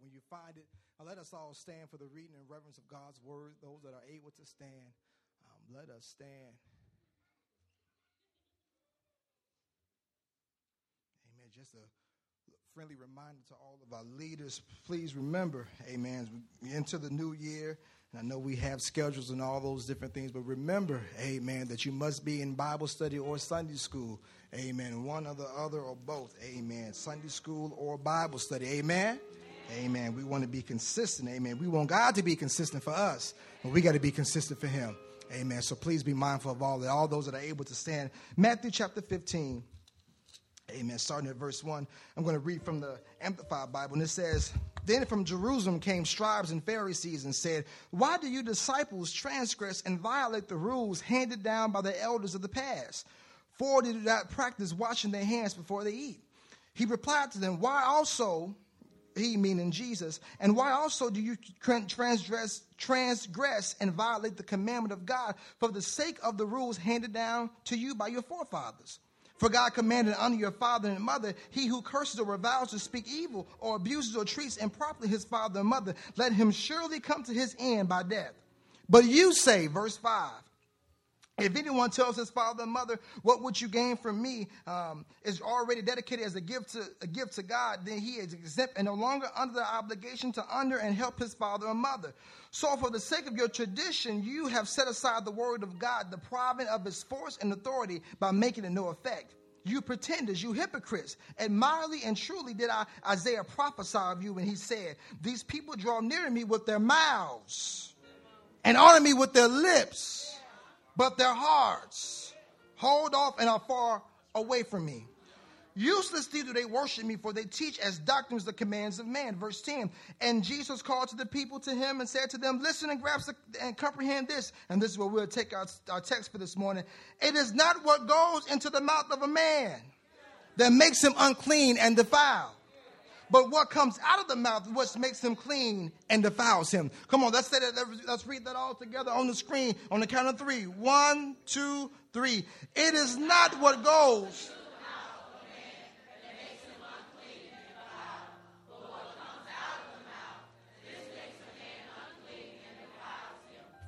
when you find it, uh, let us all stand for the reading and reverence of God's word. Those that are able to stand, um, let us stand. Amen. Just a friendly reminder to all of our leaders please remember, amen, we enter the new year, and I know we have schedules and all those different things, but remember, amen, that you must be in Bible study or Sunday school, amen, one or the other or both, amen, Sunday school or Bible study, amen. Amen. We want to be consistent. Amen. We want God to be consistent for us, but we got to be consistent for Him. Amen. So please be mindful of all that. All those that are able to stand. Matthew chapter 15. Amen. Starting at verse 1, I'm going to read from the Amplified Bible, and it says, Then from Jerusalem came scribes and Pharisees and said, Why do you disciples transgress and violate the rules handed down by the elders of the past? For they do not practice washing their hands before they eat. He replied to them, Why also, he meaning Jesus, and why also do you transgress, transgress and violate the commandment of God for the sake of the rules handed down to you by your forefathers? For God commanded, honor your father and mother. He who curses or reviles to speak evil or abuses or treats improperly his father and mother, let him surely come to his end by death. But you say, verse 5, if anyone tells his father and mother, "What would you gain from me?" Um, is already dedicated as a gift to a gift to God, then he is exempt and no longer under the obligation to honor and help his father and mother. So, for the sake of your tradition, you have set aside the word of God, depriving of its force and authority by making it no effect. You pretenders, you hypocrites, admirably and truly did I, Isaiah prophesy of you when he said, These people draw near to me with their mouths and honor me with their lips but their hearts hold off and are far away from me. Uselessly do they worship me, for they teach as doctrines the commands of man. Verse 10. And Jesus called to the people to him and said to them, Listen and grasp and comprehend this. And this is where we'll take our, our text for this morning. It is not what goes into the mouth of a man that makes him unclean and defiled but what comes out of the mouth, what makes him clean and defiles him. Come on, let's say that. Let's read that all together on the screen on the count of three. One, two, three. It is not what goes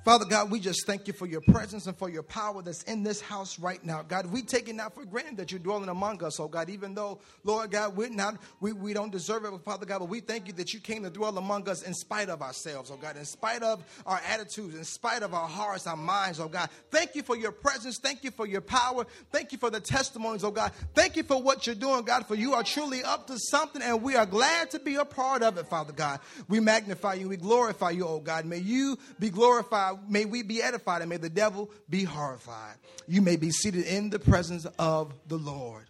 Father God, we just thank you for your presence and for your power that's in this house right now. God, we take it not for granted that you're dwelling among us, oh God, even though, Lord God, we're not, we, we don't deserve it, but Father God, but we thank you that you came to dwell among us in spite of ourselves, oh God, in spite of our attitudes, in spite of our hearts, our minds, oh God. Thank you for your presence. Thank you for your power. Thank you for the testimonies, oh God. Thank you for what you're doing, God, for you are truly up to something and we are glad to be a part of it, Father God. We magnify you. We glorify you, oh God. May you be glorified may we be edified and may the devil be horrified. You may be seated in the presence of the Lord.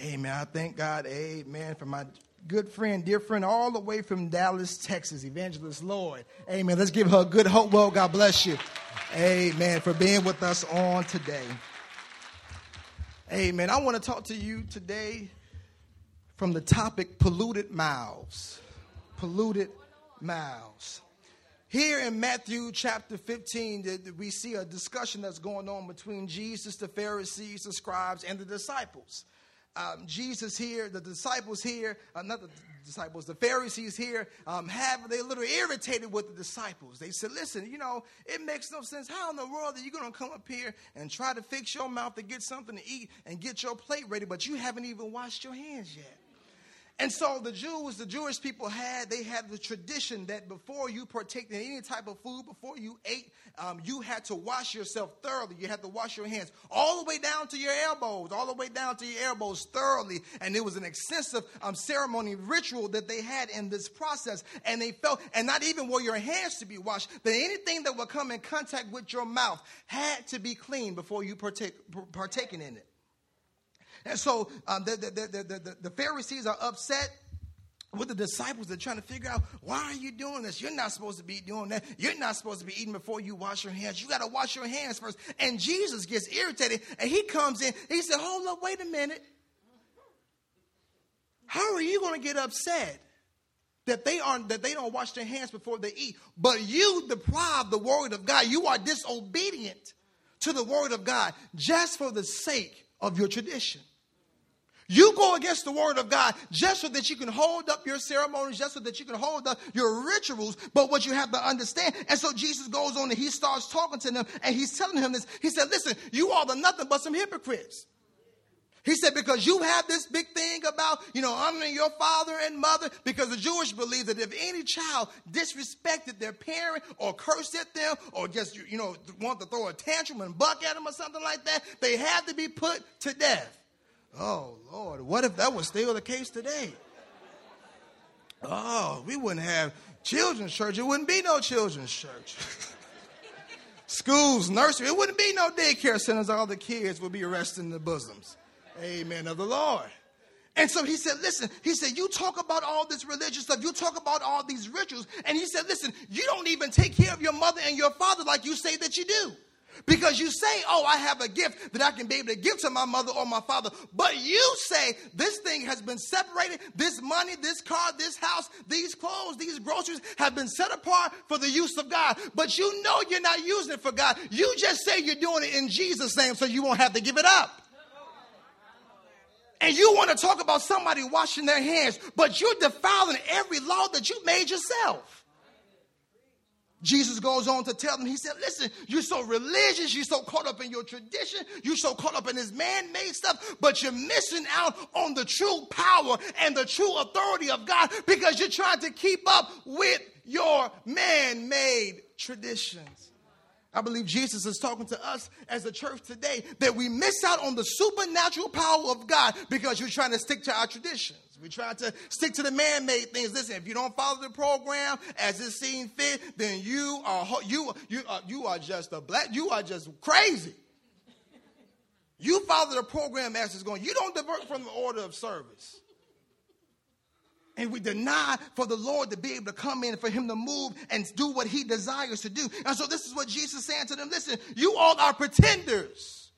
Amen. I thank God, amen, for my good friend, dear friend, all the way from Dallas, Texas, Evangelist Lloyd. Amen. Let's give her a good hope. Well, God bless you. Amen. For being with us on today. Amen. I want to talk to you today from the topic polluted mouths. Polluted mouths. Here in Matthew chapter 15, we see a discussion that's going on between Jesus, the Pharisees, the scribes, and the disciples. Um, Jesus here, the disciples here, uh, not the disciples, the Pharisees here, um, have they a little irritated with the disciples. They said, "Listen, you know, it makes no sense. How in the world are you going to come up here and try to fix your mouth to get something to eat and get your plate ready, but you haven't even washed your hands yet?" And so the Jews, the Jewish people had, they had the tradition that before you partake in any type of food, before you ate, um, you had to wash yourself thoroughly. You had to wash your hands all the way down to your elbows, all the way down to your elbows thoroughly. And it was an extensive um, ceremony ritual that they had in this process. And they felt, and not even were your hands to be washed, but anything that would come in contact with your mouth had to be clean before you partake, partaking in it. And so um, the, the, the, the, Pharisees are upset with the disciples. They're trying to figure out why are you doing this? You're not supposed to be doing that. You're not supposed to be eating before you wash your hands. You got to wash your hands first. And Jesus gets irritated and he comes in. He said, Hold up, wait a minute. How are you going to get upset? That they aren't that they don't wash their hands before they eat, but you deprive the word of God. You are disobedient to the word of God just for the sake of your tradition. You go against the word of God just so that you can hold up your ceremonies, just so that you can hold up your rituals. But what you have to understand, and so Jesus goes on and he starts talking to them and he's telling him this. He said, Listen, you all are nothing but some hypocrites. He said, because you have this big thing about, you know, honoring your father and mother, because the Jewish believe that if any child disrespected their parent or cursed at them or just, you know, want to throw a tantrum and buck at them or something like that, they had to be put to death. Oh, Lord, what if that was still the case today? Oh, we wouldn't have children's church. It wouldn't be no children's church. Schools, nursery, it wouldn't be no daycare centers. All the kids would be resting in the bosoms. Amen of the Lord. And so he said, listen, he said, you talk about all this religious stuff, you talk about all these rituals. And he said, listen, you don't even take care of your mother and your father like you say that you do. Because you say, oh, I have a gift that I can be able to give to my mother or my father. But you say, this thing has been separated. This money, this car, this house, these clothes, these groceries have been set apart for the use of God. But you know you're not using it for God. You just say you're doing it in Jesus' name so you won't have to give it up. And you want to talk about somebody washing their hands, but you're defiling every law that you made yourself. Jesus goes on to tell them, he said, Listen, you're so religious, you're so caught up in your tradition, you're so caught up in this man made stuff, but you're missing out on the true power and the true authority of God because you're trying to keep up with your man made traditions. I believe Jesus is talking to us as a church today that we miss out on the supernatural power of God because we're trying to stick to our traditions. We try to stick to the man-made things. Listen, if you don't follow the program as it seems fit, then you are you you are, you are just a black. You are just crazy. You follow the program as it's going. You don't divert from the order of service and we deny for the Lord to be able to come in, for him to move and do what he desires to do. And so this is what Jesus is saying to them listen, you all are pretenders.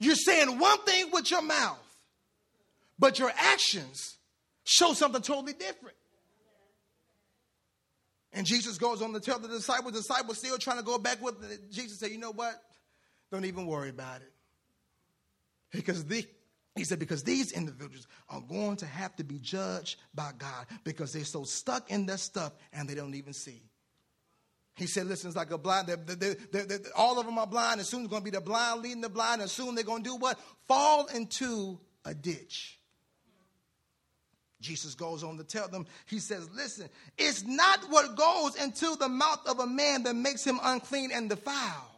You're saying one thing with your mouth, but your actions show something totally different. And Jesus goes on to tell the disciples, the disciples still trying to go back with it. Jesus said, you know what? Don't even worry about it. Because the, he said, because these individuals are going to have to be judged by God because they're so stuck in their stuff and they don't even see. He said, listen, it's like a blind, they're, they're, they're, all of them are blind, and soon it's going to be the blind leading the blind, and soon they're going to do what? Fall into a ditch. Jesus goes on to tell them, he says, listen, it's not what goes into the mouth of a man that makes him unclean and defiled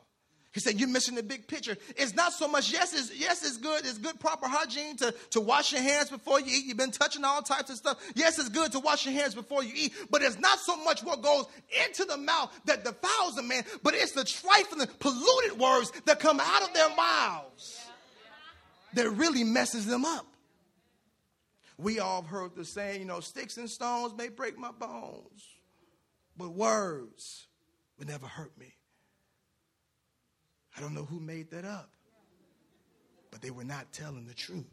he said, You're missing the big picture. It's not so much, yes, it's, yes, it's good. It's good, proper hygiene to, to wash your hands before you eat. You've been touching all types of stuff. Yes, it's good to wash your hands before you eat, but it's not so much what goes into the mouth that defiles a man, but it's the trifling, polluted words that come out of their mouths that really messes them up. We all have heard the saying, you know, sticks and stones may break my bones, but words would never hurt me. I don't know who made that up, but they were not telling the truth.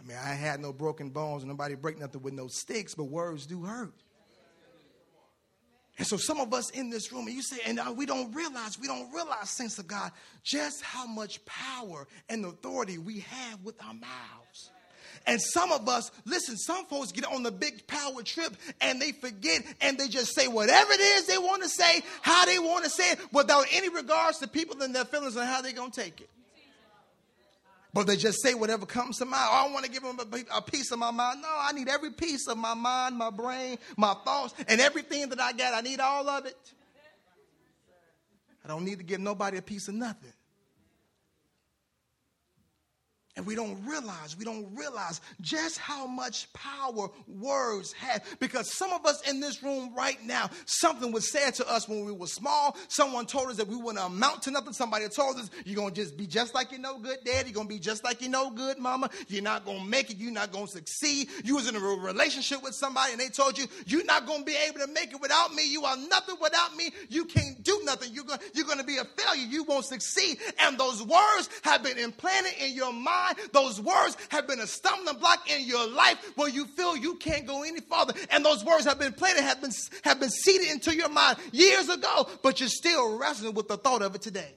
I mean, I had no broken bones and nobody break nothing with no sticks, but words do hurt. And so some of us in this room, and you say, and we don't realize, we don't realize, saints of God, just how much power and authority we have with our mouths. And some of us, listen, some folks get on the big power trip and they forget and they just say whatever it is they want to say, how they want to say it, without any regards to people and their feelings and how they're going to take it. But they just say whatever comes to mind. Oh, I want to give them a, a, piece of my mind. No, I need every piece of my mind, my brain, my thoughts, and everything that I got. I need all of it. I don't need to give nobody a piece of nothing. And we don't realize, we don't realize just how much power words have. Because some of us in this room right now, something was said to us when we were small. Someone told us that we wouldn't amount to nothing. Somebody told us, you're going to just be just like you know good dad. You're going to be just like you know good mama. You're not going to make it. You're not going to succeed. You was in a relationship with somebody and they told you, you're not going to be able to make it without me. You are nothing without me. You can't do nothing. You're going, you're going to be a failure. You won't succeed. And those words have been implanted in your mind those words have been a stumbling block in your life where you feel you can't go any farther. And those words have been planted, have been, have been seeded into your mind years ago, but you're still wrestling with the thought of it today.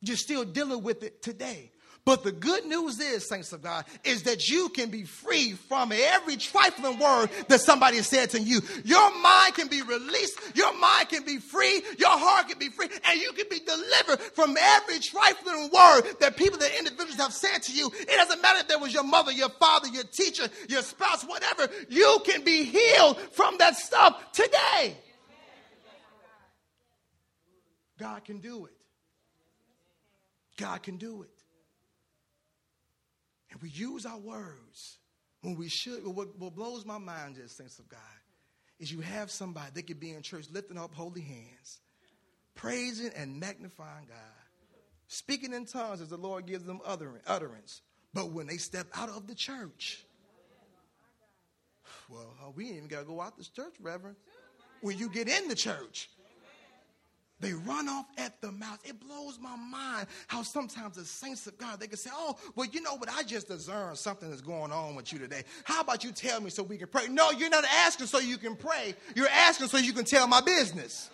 You're still dealing with it today. But the good news is, saints of God, is that you can be free from every trifling word that somebody said to you. Your mind can be released, your mind can be free, your heart can be free, and you can be delivered from every trifling word that people, that individuals have said to you. It doesn't matter if that was your mother, your father, your teacher, your spouse, whatever. You can be healed from that stuff today. God can do it. God can do it. And we use our words when we should. What, what blows my mind is, saints of God, is you have somebody that could be in church lifting up holy hands, praising and magnifying God, speaking in tongues as the Lord gives them utterance. But when they step out of the church, well, uh, we ain't even got to go out this church, Reverend. When you get in the church, they run off at the mouth. It blows my mind how sometimes the saints of God, they can say, oh, well, you know what? I just discern something that's going on with you today. How about you tell me so we can pray? No, you're not asking so you can pray. You're asking so you can tell my business.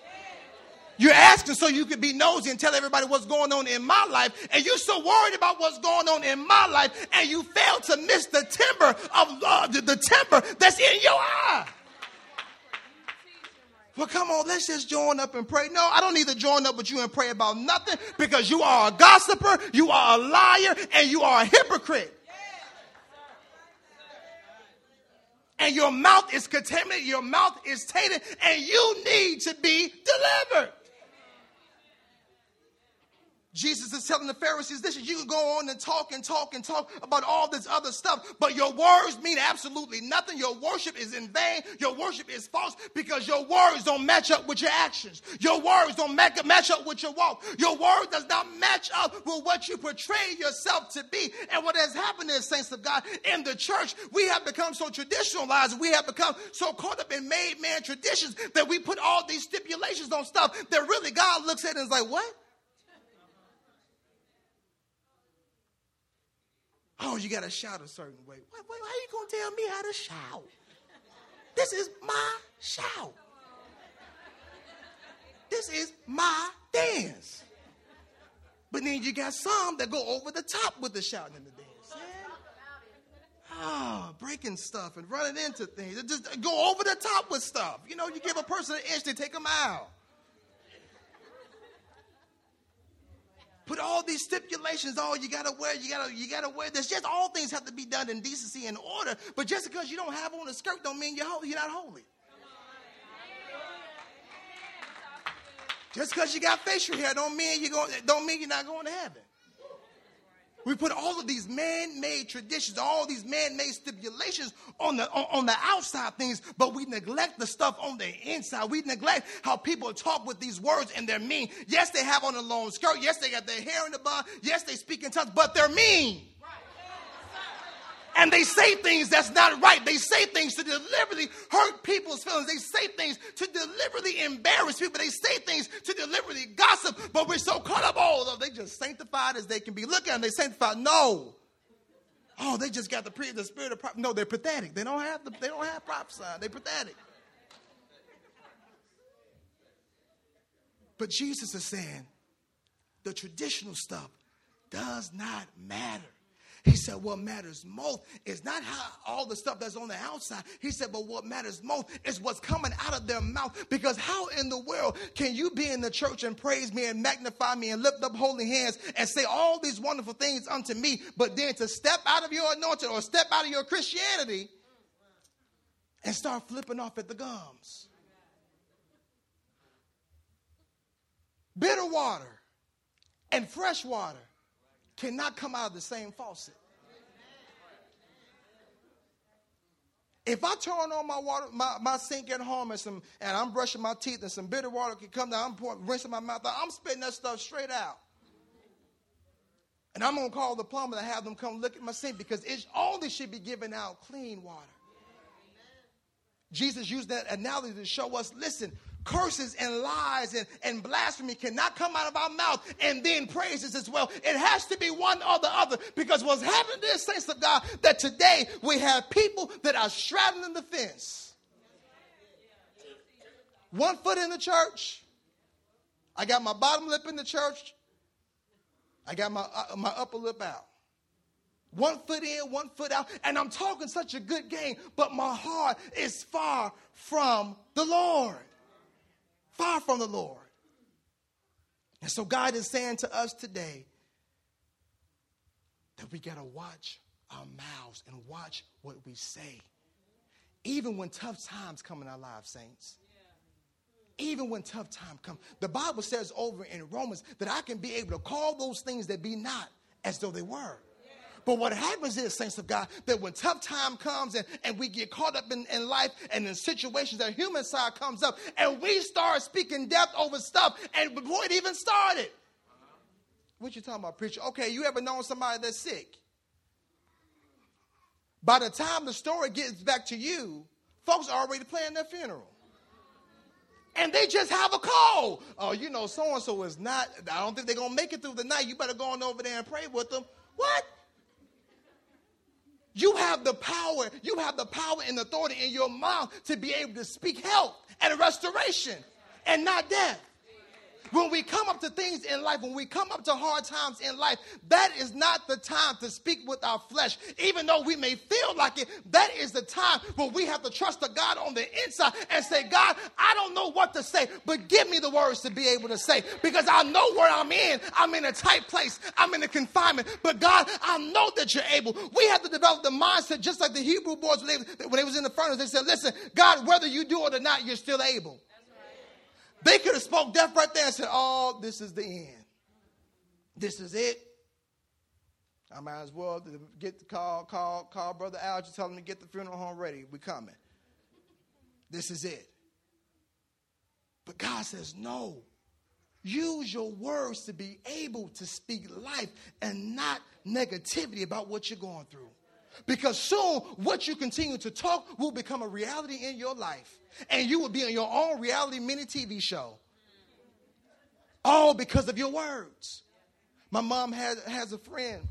You're asking so you can be nosy and tell everybody what's going on in my life. And you're so worried about what's going on in my life, and you fail to miss the timber of uh, the, the timber that's in your eye. Well, come on, let's just join up and pray. No, I don't need to join up with you and pray about nothing because you are a gossiper, you are a liar, and you are a hypocrite. And your mouth is contaminated, your mouth is tainted, and you need to be delivered. Jesus is telling the Pharisees this is you can go on and talk and talk and talk about all this other stuff, but your words mean absolutely nothing. Your worship is in vain. Your worship is false because your words don't match up with your actions. Your words don't match up with your walk. Your word does not match up with what you portray yourself to be. And what has happened is, saints of God, in the church, we have become so traditionalized, we have become so caught up in made man traditions that we put all these stipulations on stuff that really God looks at and is like, what? Oh, you got to shout a certain way. Why, why, you going to tell me how to shout? This is my shout. This is my dance. But then you got some that go over the top with the shouting and the dance. Oh, ah, breaking stuff and running into things. Just go over the top with stuff. You know, you give a person an inch, they take a out. Put all these stipulations. Oh, you gotta wear, you gotta, you gotta wear this. Just all things have to be done in decency and order. But just because you don't have on a skirt, don't mean you're holy. You're not holy. Just because you got facial hair, don't mean you go, don't mean you're not going to heaven. We put all of these man-made traditions, all these man-made stipulations on the on, on, the outside things, but we neglect the stuff on the inside. We neglect how people talk with these words and they're mean. Yes, they have on a long skirt. Yes, they got their hair in the bun. Yes, they speak in tongues, but they're mean and they say things that's not right. They say things to deliberately hurt people's feelings. They say things to deliberately embarrass people. They say things to deliberately gossip. But we're so caught up of they just sanctified as they can be. Look at them, they sanctified. No. Oh, they just got the pre the spirit of prophecy. No, they're pathetic. They don't have the, they don't have prophesying. They're pathetic. But Jesus is saying the traditional stuff does not matter. He said, What matters most is not how all the stuff that's on the outside. He said, But what matters most is what's coming out of their mouth. Because how in the world can you be in the church and praise me and magnify me and lift up holy hands and say all these wonderful things unto me, but then to step out of your anointing or step out of your Christianity and start flipping off at the gums? Bitter water and fresh water cannot come out of the same faucet. If I turn on my water, my, my sink at home and some, and I'm brushing my teeth and some bitter water can come down, I'm pouring, rinsing my mouth out, I'm spitting that stuff straight out. And I'm gonna call the plumber to have them come look at my sink because it only should be giving out clean water. Jesus used that analogy to show us listen, curses and lies and, and blasphemy cannot come out of our mouth and then praises as well. It has to be one or the other because what's happening is, saints of God, that today we have people that are straddling the fence. One foot in the church. I got my bottom lip in the church. I got my, uh, my upper lip out. One foot in, one foot out, and I'm talking such a good game, but my heart is far from the Lord. Far from the Lord. And so God is saying to us today that we got to watch our mouths and watch what we say. Even when tough times come in our lives, saints. Even when tough time comes. The Bible says over in Romans that I can be able to call those things that be not as though they were. But what happens is, saints of God, that when tough time comes and, and we get caught up in, in life and in situations, that human side comes up and we start speaking death over stuff and before it even started. What you talking about, preacher? Okay, you ever known somebody that's sick? By the time the story gets back to you, folks are already planning their funeral. And they just have a call. Oh, you know, so and so is not, I don't think they're going to make it through the night. You better go on over there and pray with them. What? You have the power, you have the power and authority in your mouth to be able to speak health and restoration and not death. When we come up to things in life, when we come up to hard times in life, that is not the time to speak with our flesh. Even though we may feel like it, that is the time when we have to trust the God on the inside and say, God, I don't know what to say, but give me the words to be able to say because I know where I'm in. I'm in a tight place, I'm in a confinement, but God, I know that you're able. We have to develop the mindset just like the Hebrew boys when they, when they was in the furnace. They said, listen, God, whether you do it or not, you're still able. They could have spoke death right there and said, "Oh, this is the end. This is it." I might as well get the call, call, call Brother Al to tell him to get the funeral home ready. We coming. This is it. But God says, no. Use your words to be able to speak life and not negativity about what you're going through. Because soon, what you continue to talk will become a reality in your life. And you will be on your own reality mini TV show. All because of your words. My mom has, has a friend,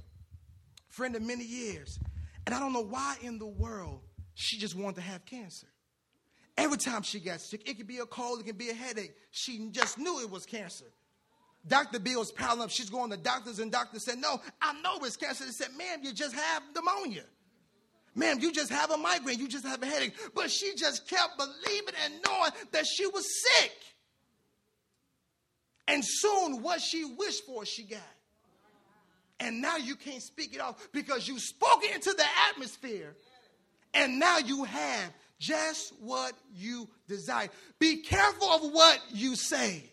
friend of many years. And I don't know why in the world she just wanted to have cancer. Every time she got sick, it could be a cold, it could be a headache. She just knew it was cancer. Dr. Bill's piling up. She's going to doctors, and doctors said, No, I know it's cancer. They said, Ma'am, you just have pneumonia. Ma'am, you just have a migraine. You just have a headache. But she just kept believing and knowing that she was sick. And soon, what she wished for, she got. And now you can't speak it off because you spoke it into the atmosphere. And now you have just what you desire. Be careful of what you say.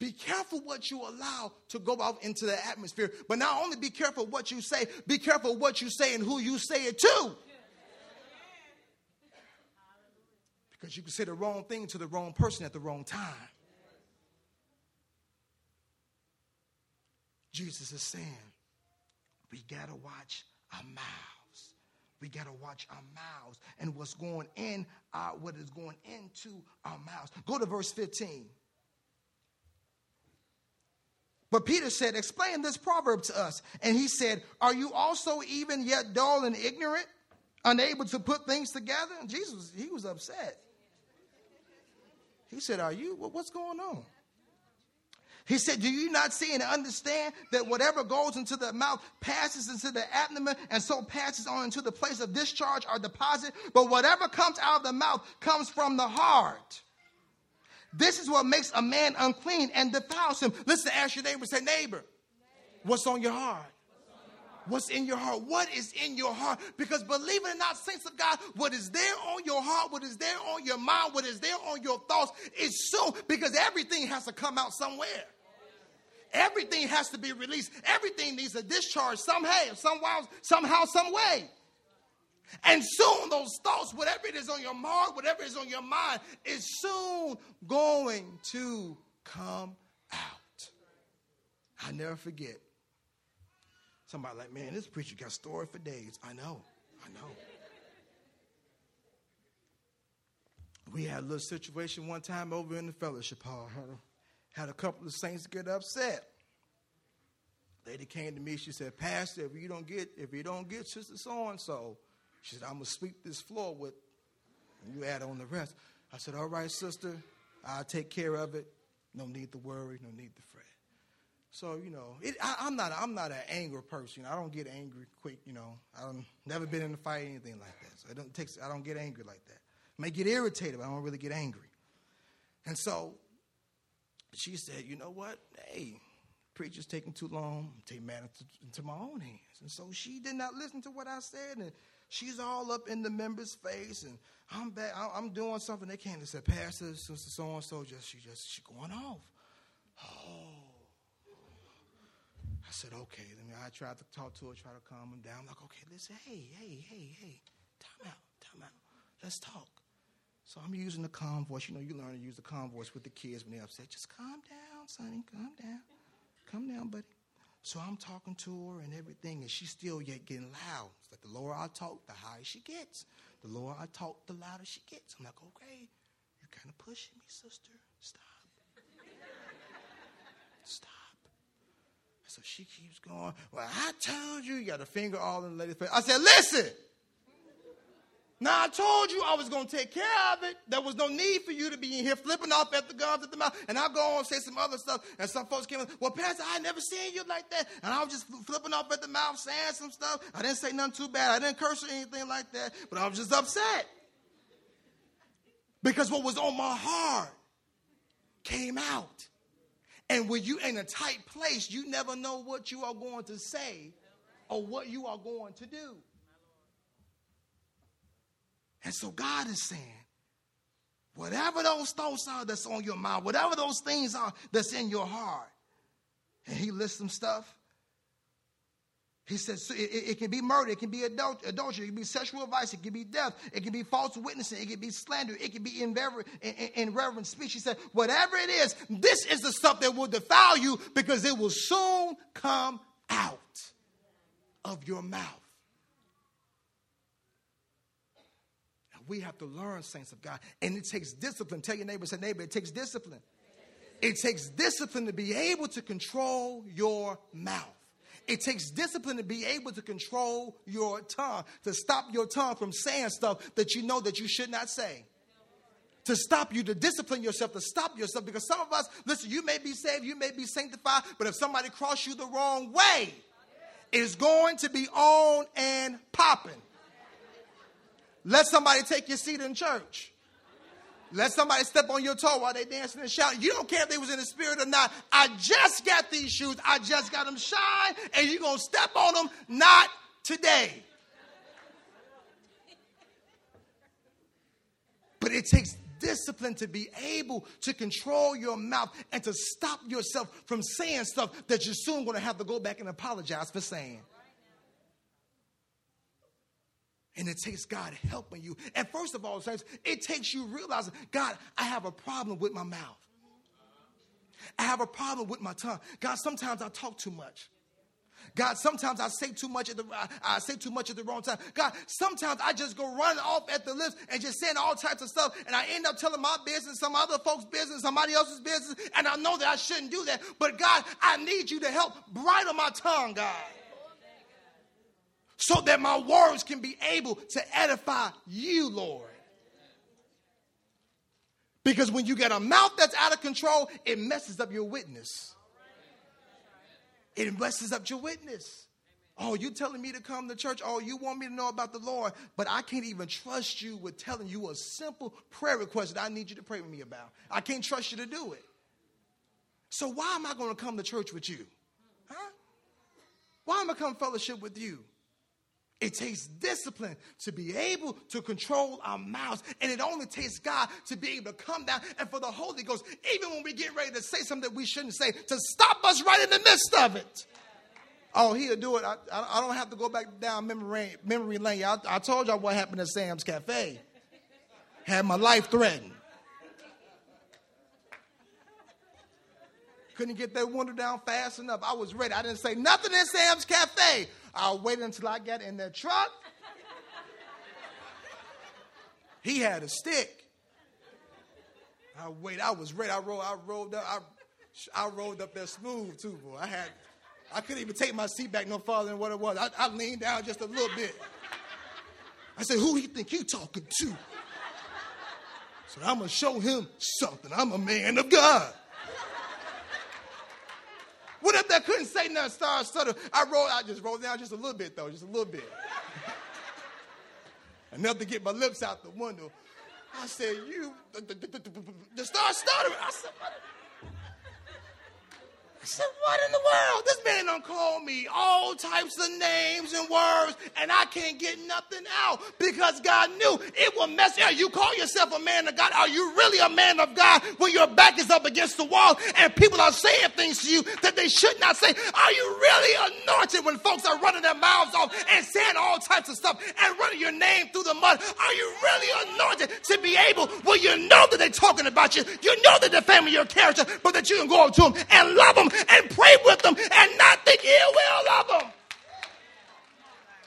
Be careful what you allow to go out into the atmosphere. But not only be careful what you say, be careful what you say and who you say it to. Because you can say the wrong thing to the wrong person at the wrong time. Jesus is saying, we got to watch our mouths. We got to watch our mouths and what's going in, our, what is going into our mouths. Go to verse 15. But Peter said, Explain this proverb to us. And he said, Are you also even yet dull and ignorant, unable to put things together? And Jesus, he was upset. He said, Are you? What's going on? He said, Do you not see and understand that whatever goes into the mouth passes into the abdomen and so passes on into the place of discharge or deposit? But whatever comes out of the mouth comes from the heart. This is what makes a man unclean and defiles him. Listen, ask your neighbor, say, neighbor, what's on your heart? What's in your heart? What is in your heart? Because believe it or not, saints of God, what is there on your heart, what is there on your mind, what is there on your thoughts is so because everything has to come out somewhere. Everything has to be released. Everything needs a discharge somehow, somehow, somehow, some way. And soon those thoughts, whatever it is on your mind, whatever is on your mind, is soon going to come out. I never forget. Somebody like, man, this preacher got story for days. I know, I know. We had a little situation one time over in the fellowship hall. Had a, couple of saints get upset. Lady came to me. She said, "Pastor, if you don't get if you don't get Sister So and So, she said, I'm going to sweep this floor with, you add on the rest. I said, All right, sister, I'll take care of it. No need to worry, no need to fret. So you know, it, I, am not I'm not an angry person. I don't get angry quick. You know, I've never been in a fight or anything like that. So it don't takes I don't get angry like that. I may get irritated, but I don't really get angry. And so she said, you know what? Hey, preacher's taking too long. Take matters into my own hands. And so she did not listen to what I said, and she's all up in the member's face, and I'm back. I'm doing something they can't. Said, Pastor, sister, so and so, just she just she going off. Oh I said, okay. Then I tried to talk to her, try to calm him down. I'm like, okay, listen, hey, hey, hey, hey, time out, time out. Let's talk. So I'm using the calm voice. You know, you learn to use the calm voice with the kids when they're upset. Just calm down, sonny, calm down. Calm down, buddy. So I'm talking to her and everything, and she's still yet getting loud. It's like the lower I talk, the higher she gets. The lower I talk, the louder she gets. I'm like, okay, you're kind of pushing me, sister. Stop. Stop. So she keeps going, Well, I told you, you got a finger all in the lady's face. I said, Listen. Now I told you I was going to take care of it. There was no need for you to be in here flipping off at the gums at the mouth. And I'll go on and say some other stuff. And some folks came, well, Pastor, I never seen you like that. And I was just flipping off at the mouth, saying some stuff. I didn't say nothing too bad. I didn't curse or anything like that. But I was just upset. Because what was on my heart came out. And when you're in a tight place, you never know what you are going to say or what you are going to do. And so God is saying, whatever those thoughts are that's on your mind, whatever those things are that's in your heart, and He lists some stuff, he says it, it, can be murder, it can be adultery, it can be sexual advice, it can be death, it can be false witnessing, it can be slander, it can be irreverent speech. He said, whatever it is, this is the stuff that will defile you because it will soon come out of your mouth. We have to learn, saints of God, and it takes discipline. Tell your neighbor, say, neighbor, it takes discipline. It takes discipline to be able to control your mouth. It takes discipline to be able to control your tongue, to stop your tongue from saying stuff that you know that you should not say. To stop you, to discipline yourself, to stop yourself. Because some of us, listen, you may be saved, you may be sanctified, but if somebody cross you the wrong way, it's going to be on and popping. Let somebody take your seat in church. Let somebody step on your toe while they dancing and shouting. You don't care if they was in the spirit or not. I just got these shoes. I just got them shine, and you're going to step on them. Not today. But it takes discipline to be able to control your mouth and to stop yourself from saying stuff that you're soon going to have to go back and apologize for saying. And it takes God helping you. And first of all, it takes you realizing, God, I have a problem with my mouth. I have a problem with my tongue. God, sometimes I talk too much. God, sometimes I say too much at the I say too much at the wrong time. God, sometimes I just go running off at the lips and just saying all types of stuff, and I end up telling my business, some other folks' business, somebody else's business, and I know that I shouldn't do that. But God, I need you to help bridle my tongue, God so that my words can be able to edify you, Lord. Because when you get a mouth that's out of control, it messes up your witness. It messes up your witness. Oh, you telling me to come to church? Oh, you want me to know about the Lord, but I can't even trust you with telling you a simple prayer request that I need you to pray with me about. I can't trust you to do it. So why am I going to come to church with you? Huh? Why am I come fellowship with you? It takes discipline to be able to control our mouths. And it only takes God to be able to come down and for the Holy Ghost, even when we get ready to say something that we shouldn't say, to stop us right in the midst of it. Oh, he'll do it. I, I don't have to go back down memory, memory lane. I, I told y'all what happened at Sam's Cafe. Had my life threatened. Couldn't get that window down fast enough. I was ready. I didn't say nothing in Sam's Cafe. I waited until I got in that truck. He had a stick. I waited. I was ready. I rolled. I rolled up. I, I rolled up there smooth too, boy. I had. I couldn't even take my seat back no farther than what it was. I, I leaned down just a little bit. I said, "Who he think you talking to?" So I'm gonna show him something. I'm a man of God. Went up there, couldn't say nothing, started stuttering. I rolled, I just rolled down just a little bit though, just a little bit. Enough to get my lips out the window. I said, you, the, star stuttering. I said? I said, what in the world? This man done called me all types of names and words, and I can't get nothing out because God knew it would mess you. You call yourself a man of God. Are you really a man of God when your back is up against the wall and people are saying things to you that they should not say? Are you really anointed when folks are running their mouths off and saying all types of stuff and running your name through the mud? Are you really anointed to be able, well, you know that they're talking about you, you know that they're family your character, but that you can go up to them and love them and pray with them and not think ill will of them.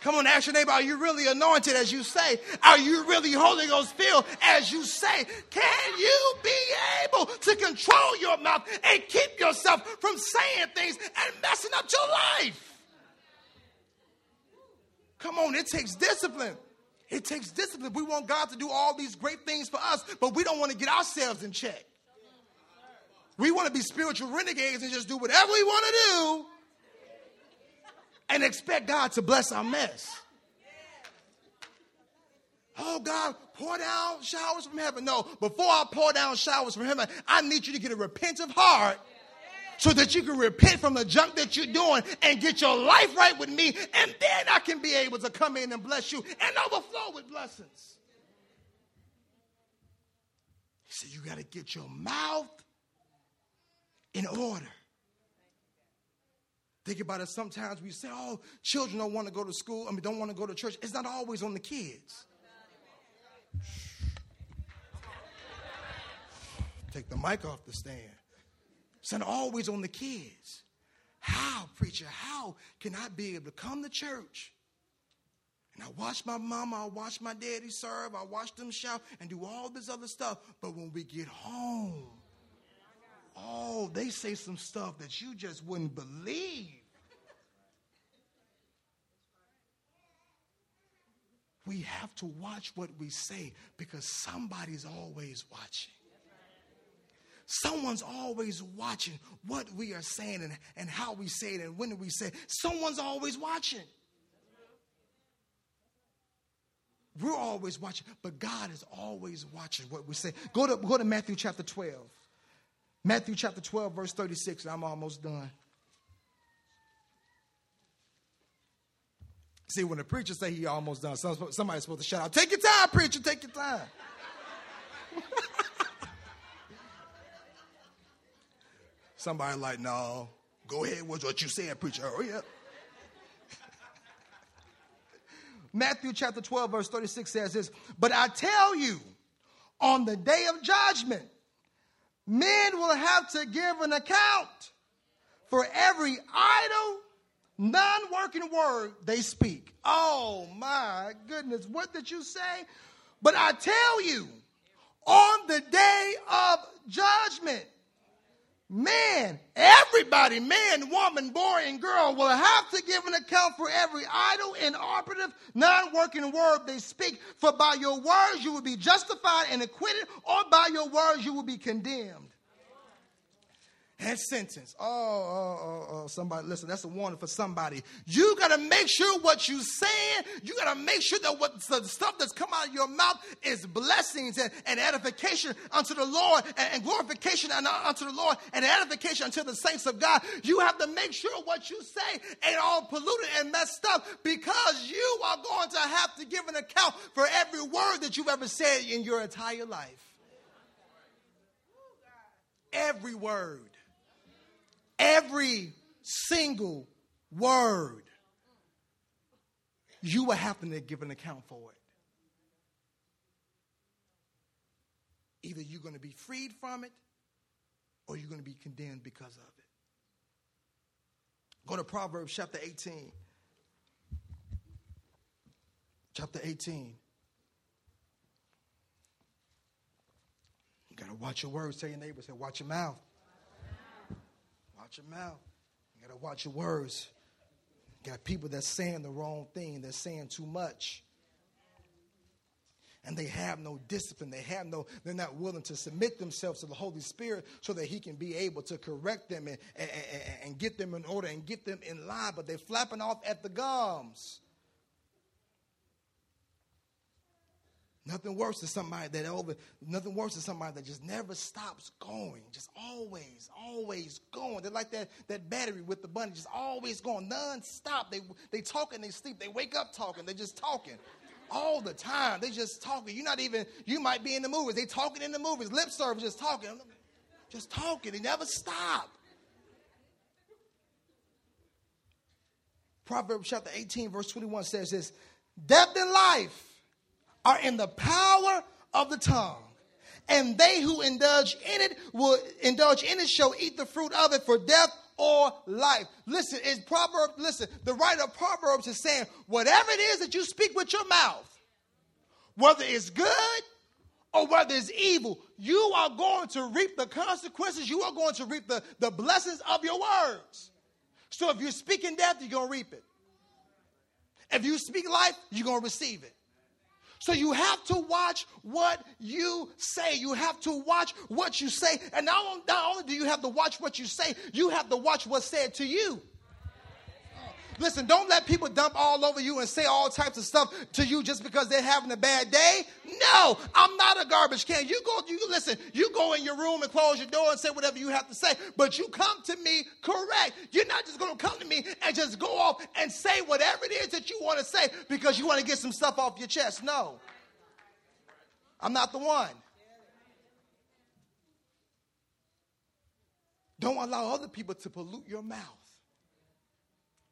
Come on, ask your neighbor, are you really anointed as you say? Are you really Holy Ghost filled as you say? Can you be able to control your mouth and keep yourself from saying things and messing up your life? Come on, it takes discipline. It takes discipline. We want God to do all these great things for us, but we don't want to get ourselves in check. We want to be spiritual renegades and just do whatever we want to do and expect God to bless our mess. Oh, God, pour down showers from heaven. No, before I pour down showers from heaven, I need you to get a repentant heart so that you can repent from the junk that you're doing and get your life right with me. And then I can be able to come in and bless you and overflow with blessings. He said, You got to get your mouth in order. Think about it. Sometimes we say, oh, children don't want to go to school, I mean, don't want to go to church. It's not always on the kids. Take the mic off the stand. It's not always on the kids. How, preacher, how can I be able to come to church and I watch my mama, I watch my daddy serve, I watch them shout and do all this other stuff, but when we get home, Oh, they say some stuff that you just wouldn't believe. We have to watch what we say because somebody's always watching. Someone's always watching what we are saying and, and how we say it and when we say it. Someone's always watching. We're always watching, but God is always watching what we say. Go to, go to Matthew chapter 12. Matthew chapter 12, verse 36. I'm almost done. See, when the preacher say he almost done, somebody's supposed to shout out, take your time, preacher, take your time. Somebody like, no, go ahead with what you said, preacher. Hurry up. Matthew chapter 12, verse 36 says this, but I tell you, on the day of judgment, men will have to give an account for every idle, non working word they speak. Oh my goodness, what did you say? But I tell you, on the day of judgment, man, everybody, man, woman, boy, and girl will have to give an account for every idle, inoperative, non working word they speak. For by your words you will be justified and acquitted, or by your words you will be condemned. That sentence. Oh, oh, oh, oh, somebody, listen, that's a warning for somebody. You got to make sure what you're saying, you got to make sure that what the stuff that's come out of your mouth is blessings and, and edification unto the Lord and, and glorification uh, unto the Lord and edification unto the saints of God. You have to make sure what you say ain't all polluted and messed up because you are going to have to give an account for every word that you've ever said in your entire life. Every word. Every single word, you will have to give an account for it. Either you're going to be freed from it or you're going to be condemned because of it. Go to Proverbs chapter 18. Chapter 18. You got to watch your words. Tell your neighbor, say, watch your mouth. Watch your mouth. You got to watch your words. You got people that's saying the wrong thing, they're saying too much. and they have no discipline. They have no, they're not willing to submit themselves to the Holy Spirit so that He can be able to correct them and, and, and, and get them in order and get them in line. But they're flapping off at the gums. Nothing worse than somebody that over, nothing worse than somebody that just never stops going, just always, always going. They're like that, that battery with the bunny, just always going, non-stop. They they talk and they sleep. They wake up talking. They're just talking all the time. They just talking. You're not even, you might be in the movies. They talking in the movies. Lip service, just talking. Just talking. They never stop. Proverbs chapter 18, verse 21 says this Death and life are in the power of the tongue. And they who indulge in it will indulge in it shall eat the fruit of it for death or life. Listen, it's Proverbs, listen, the writer of Proverbs is saying, whatever it is that you speak with your mouth, whether it's good or whether it's evil, you are going to reap the consequences. You are going to reap the, the blessings of your words. So if you're speaking death, you're going to reap it. If you speak life, you're going to receive it. So you have to watch what you say. You have to watch what you say. And not, only do you have to watch what you say, you have to watch what's said to you. Listen, don't let people dump all over you and say all types of stuff to you just because they're having a bad day. No, I'm not a garbage can. You go, you listen, you go in your room and close your door and say whatever you have to say, but you come to me correct. You're not just going to come to me and just go off and say whatever it is that you want to say because you want to get some stuff off your chest. No, I'm not the one. Don't allow other people to pollute your mouth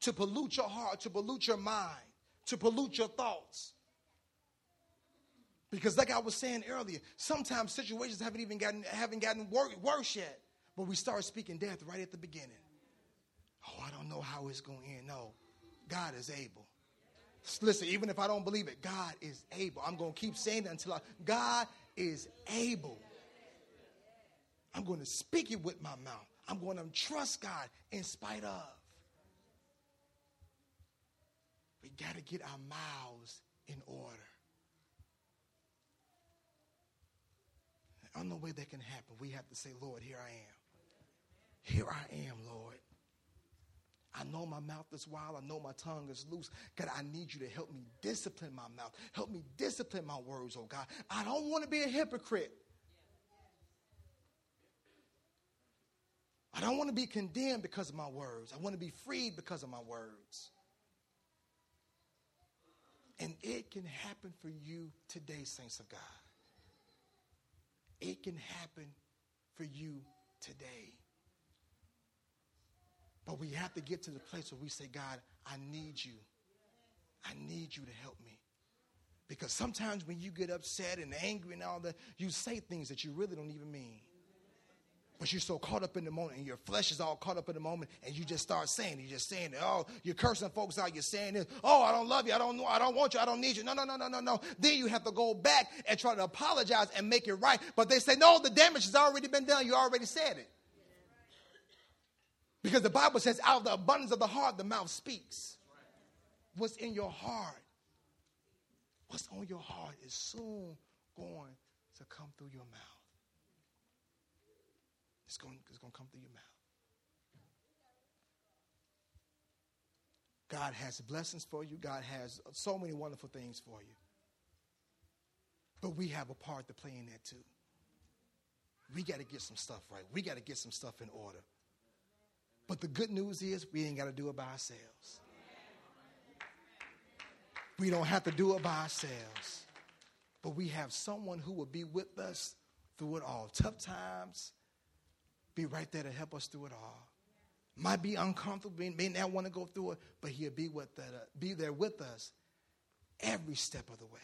to pollute your heart, to pollute your mind, to pollute your thoughts. Because, like I was saying earlier, sometimes situations haven't even gotten haven't gotten wor- worse yet, but we start speaking death right at the beginning. Oh, I don't know how it's going to end. No, God is able. Listen, even if I don't believe it, God is able. I'm going to keep saying that until I. God is able. I'm going to speak it with my mouth. I'm going to trust God in spite of. We got to get our mouths in order. The only way that can happen, we have to say, Lord, here I am. Here I am, Lord. I know my mouth is wild. I know my tongue is loose. God, I need you to help me discipline my mouth. Help me discipline my words, oh God. I don't want to be a hypocrite. I don't want to be condemned because of my words. I want to be freed because of my words. And it can happen for you today, saints of God. It can happen for you today. But we have to get to the place where we say, God, I need you. I need you to help me. Because sometimes when you get upset and angry and all that, you say things that you really don't even mean. But you're so caught up in the moment, and your flesh is all caught up in the moment, and you just start saying, you're just saying, oh, you're cursing folks out, you're saying this, oh, I don't love you, I don't know, I don't want you, I don't need you. No, no, no, no, no, no. Then you have to go back and try to apologize and make it right. But they say, no, the damage has already been done. You already said it. Because the Bible says, out of the abundance of the heart, the mouth speaks. What's in your heart, what's on your heart is soon going to come through your mouth. It's going, it's going to come through your mouth. God has blessings for you. God has so many wonderful things for you. But we have a part to play in that too. We got to get some stuff right. We got to get some stuff in order. But the good news is we ain't got to do it by ourselves. We don't have to do it by ourselves. But we have someone who will be with us through it all. Tough times, be right there to help us through it all. Might be uncomfortable, may not want to go through it, but he'll be with that, uh, be there with us every step of the way.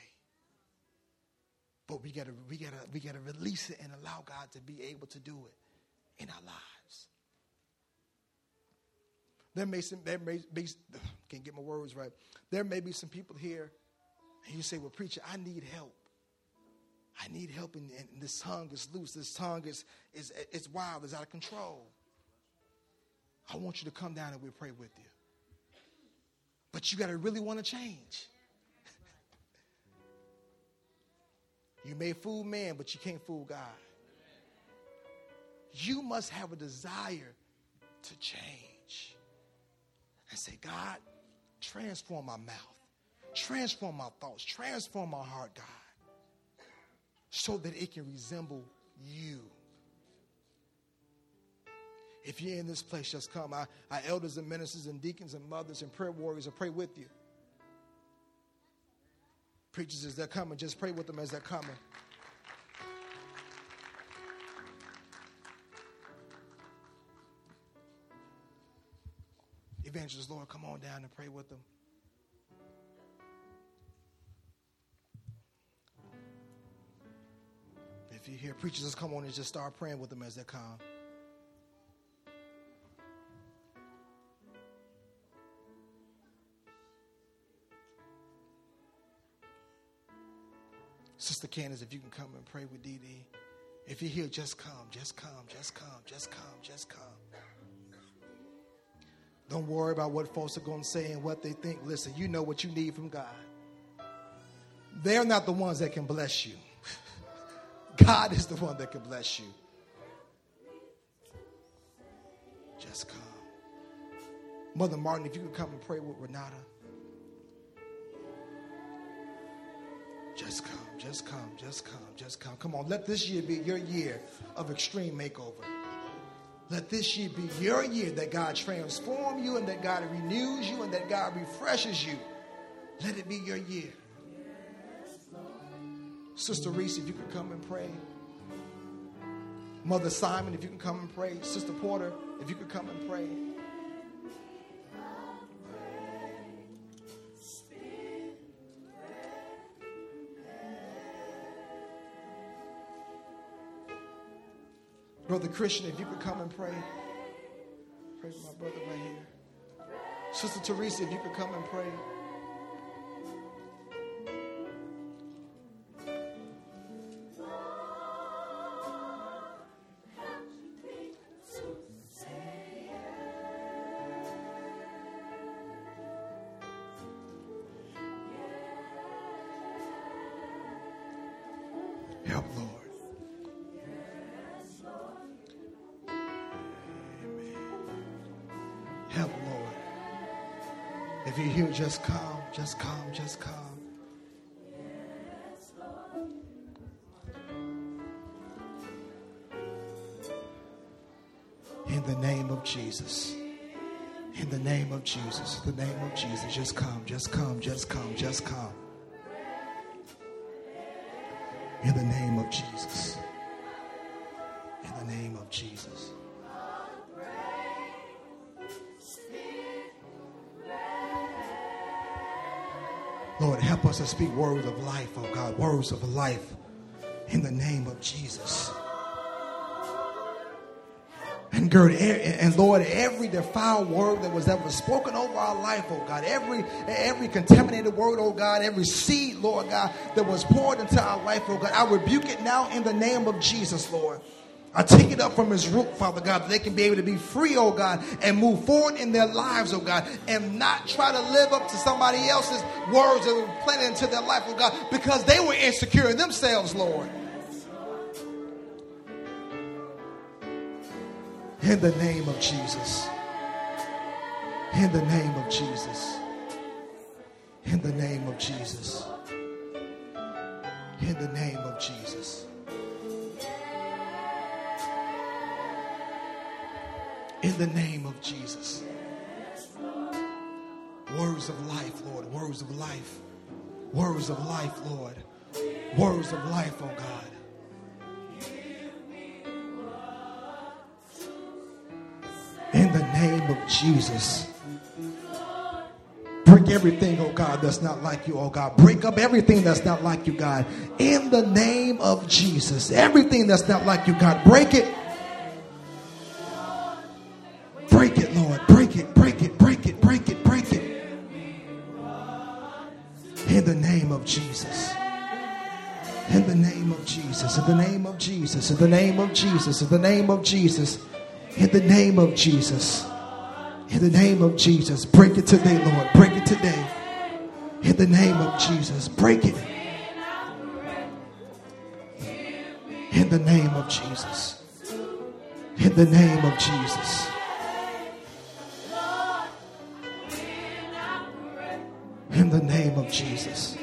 But we gotta we gotta we gotta release it and allow God to be able to do it in our lives. There may some there may be can't get my words right. There may be some people here, and you say, Well, preacher, I need help. I need help, and, and this tongue is loose. This tongue is, is, is wild, is out of control. I want you to come down and we'll pray with you. But you got to really want to change. You may fool man, but you can't fool God. You must have a desire to change and say, God, transform my mouth, transform my thoughts, transform my heart, God, so that it can resemble you. If you're in this place, just come. Our, our elders and ministers and deacons and mothers and prayer warriors will pray with you. Preachers, as they're coming, just pray with them as they're coming. Evangelist Lord, come on down and pray with them. If you hear preachers, just come on and just start praying with them as they come. Sister Candace, if you can come and pray with Dee. If you're here, just come, just come, just come, just come, just come. Don't worry about what folks are going to say and what they think. Listen, you know what you need from God. They're not the ones that can bless you. God is the one that can bless you. Just come. Mother Martin, if you could come and pray with Renata. Just come, just come, just come, just come. Come on, let this year be your year of extreme makeover. Let this year be your year that God transforms you and that God renews you and that God refreshes you. Let it be your year. Sister Reese, if you could come and pray. Mother Simon, if you can come and pray. Sister Porter, if you could come and pray. Brother Christian, if you could come and pray. Pray for my brother right here. Sister Teresa, if you could come and pray. Just come, just come, just come. In the name of Jesus. In the name of Jesus. The name of Jesus. Just come, just come, just come, just come. Speak words of life, oh God, words of life in the name of Jesus. And gird, and Lord, every defiled word that was ever spoken over our life, oh God, every every contaminated word, oh God, every seed, Lord God, that was poured into our life, oh God, I rebuke it now in the name of Jesus, Lord. I take it up from his root, Father God, that they can be able to be free, oh God, and move forward in their lives, oh God, and not try to live up to somebody else's words that were planted into their life, oh God, because they were insecure in themselves, Lord. In the name of Jesus. In the name of Jesus. In the name of Jesus. In the name of Jesus. In the name of Jesus. Words of life, Lord. Words of life. Words of life, Lord. Words of life, oh God. In the name of Jesus. Break everything, oh God, that's not like you, oh God. Break up everything that's not like you, God. In the name of Jesus. Everything that's not like you, God. Break it. Of Jesus. In the name of Jesus. In the name of Jesus. In the name of Jesus. In the name of Jesus. In the name of Jesus. In the name of Jesus. Break it today, Lord. Break it today. In the name of Jesus. Break it. In the name of Jesus. In the name of Jesus. In the name of Jesus.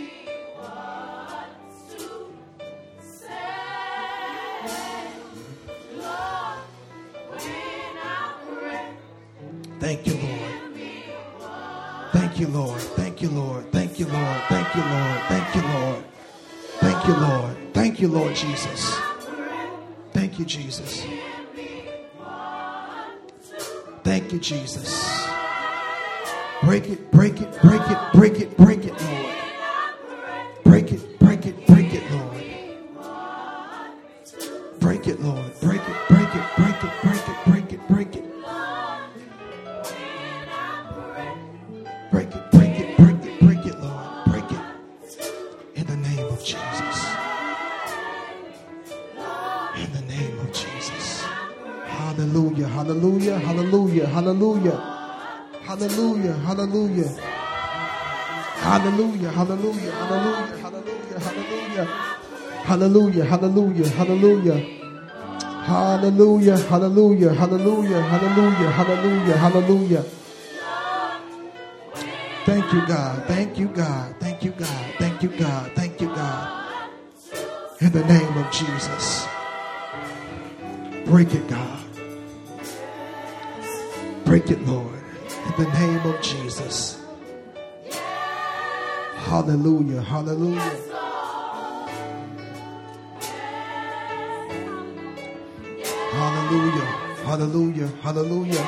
Jesus. Thank you, Jesus. Thank you, Jesus. Break it, break it, break it, break it, break it, Lord. Hallelujah. Hallelujah, hallelujah, hallelujah. Hallelujah, hallelujah, hallelujah, hallelujah, hallelujah. Thank you, God. Thank you, God. Thank you, God. Thank you, God. Thank you, God. In the name of Jesus. Break it, God. Break it, Lord. In the name of Jesus. Hallelujah. Hallelujah. Hallelujah. Hallelujah. Hallelujah.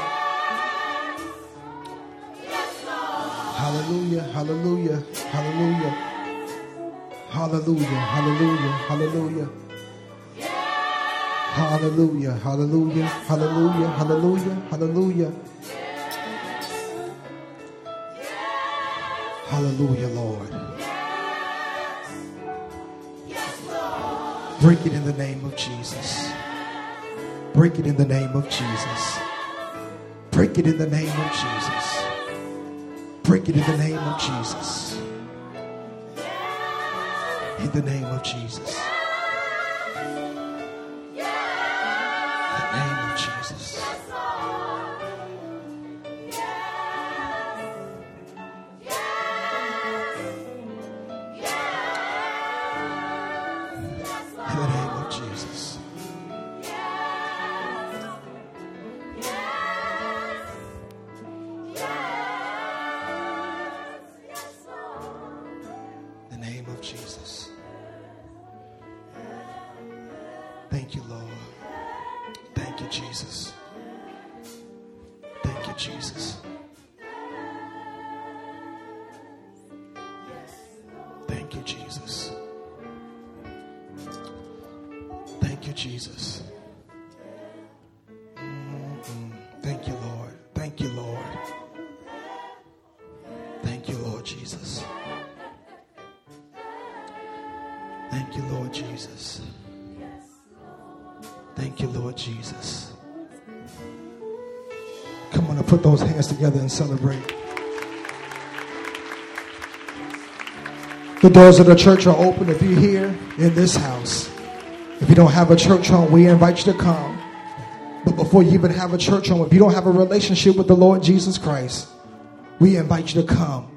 Hallelujah. Hallelujah. Hallelujah. Hallelujah. Hallelujah. Hallelujah. Hallelujah. Hallelujah. Hallelujah. Hallelujah. Hallelujah. Hallelujah, Lord. Break it in the name of Jesus. Break it in the name of Jesus. Break it in the name of Jesus. Break it in the name of Jesus. In the name of Jesus. Put those hands together and celebrate. The doors of the church are open if you're here in this house. If you don't have a church home, we invite you to come. But before you even have a church home, if you don't have a relationship with the Lord Jesus Christ, we invite you to come.